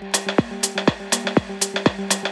Thank you.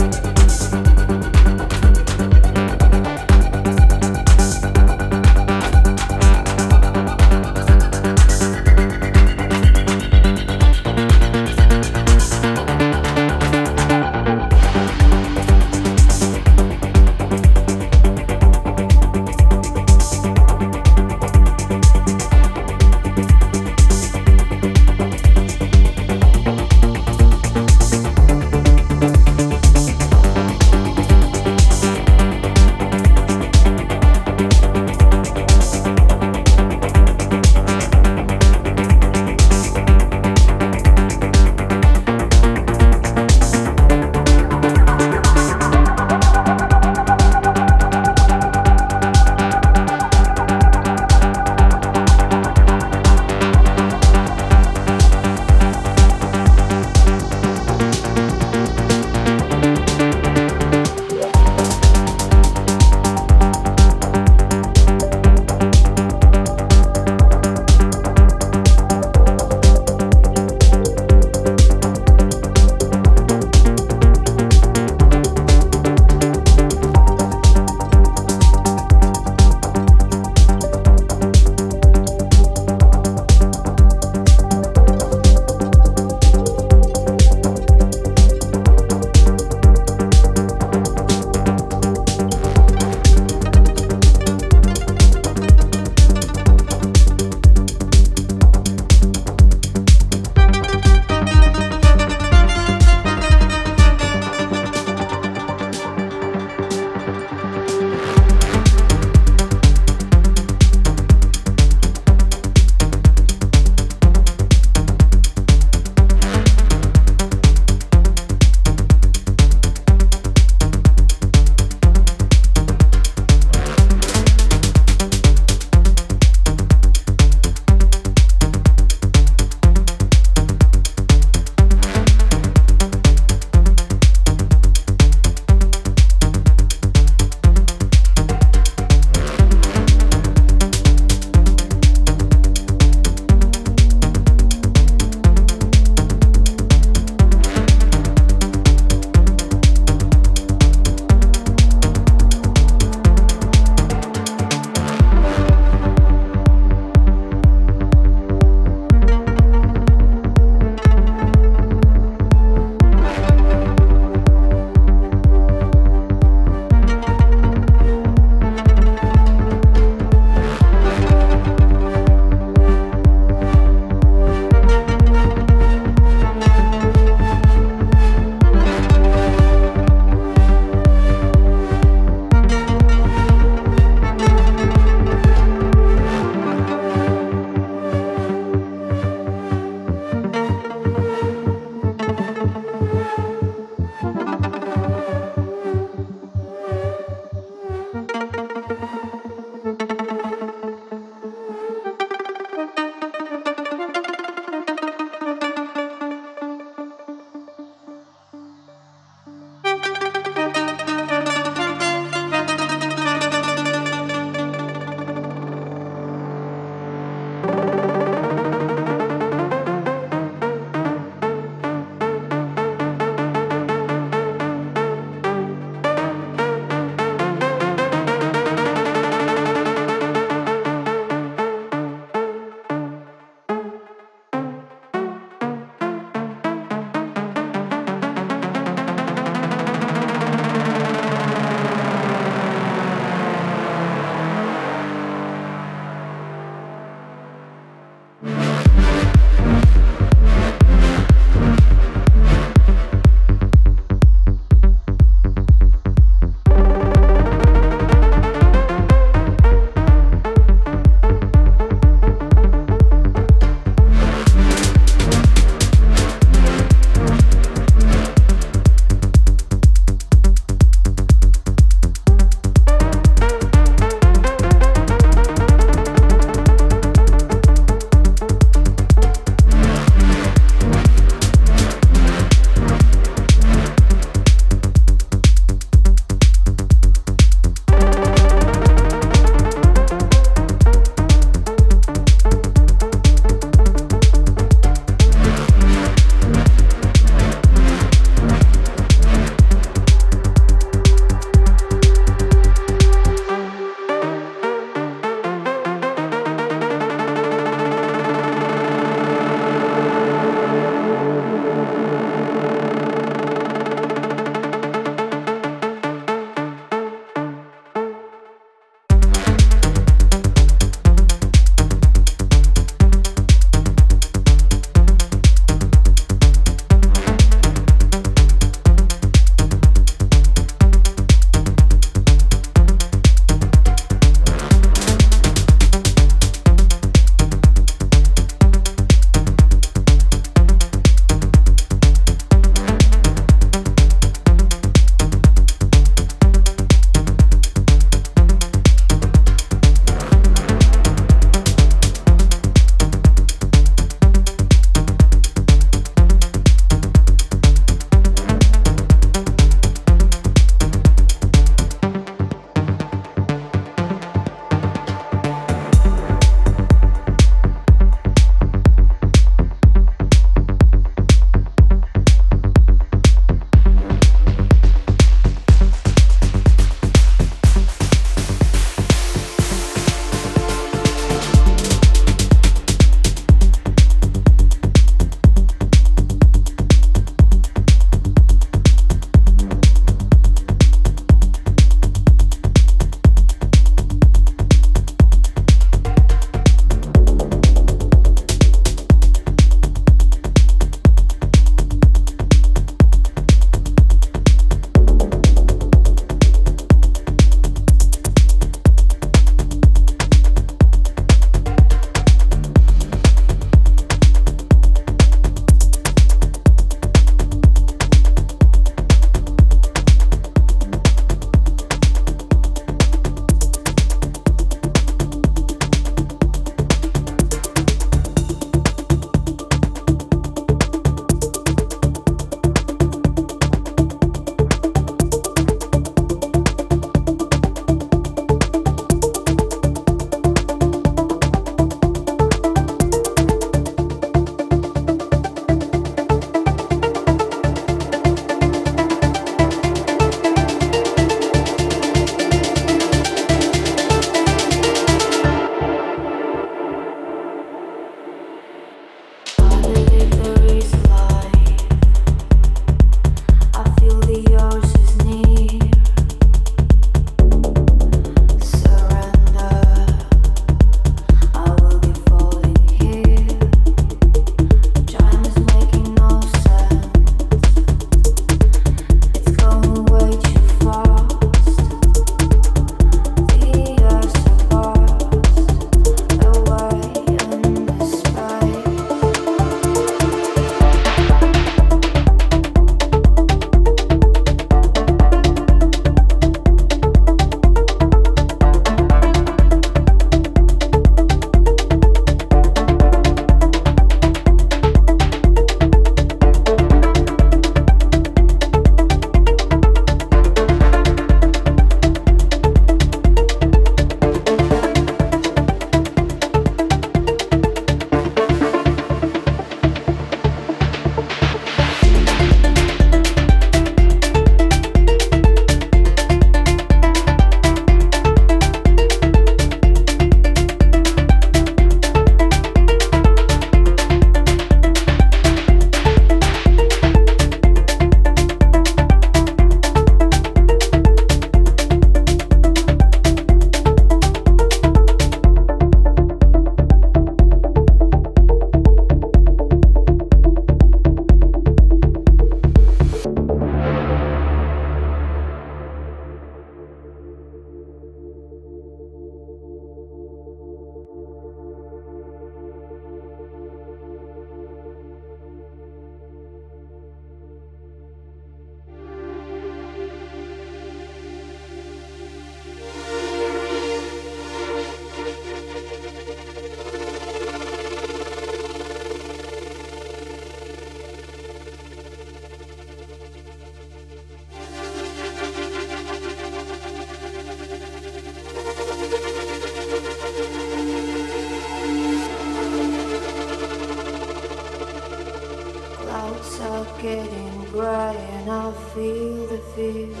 Feel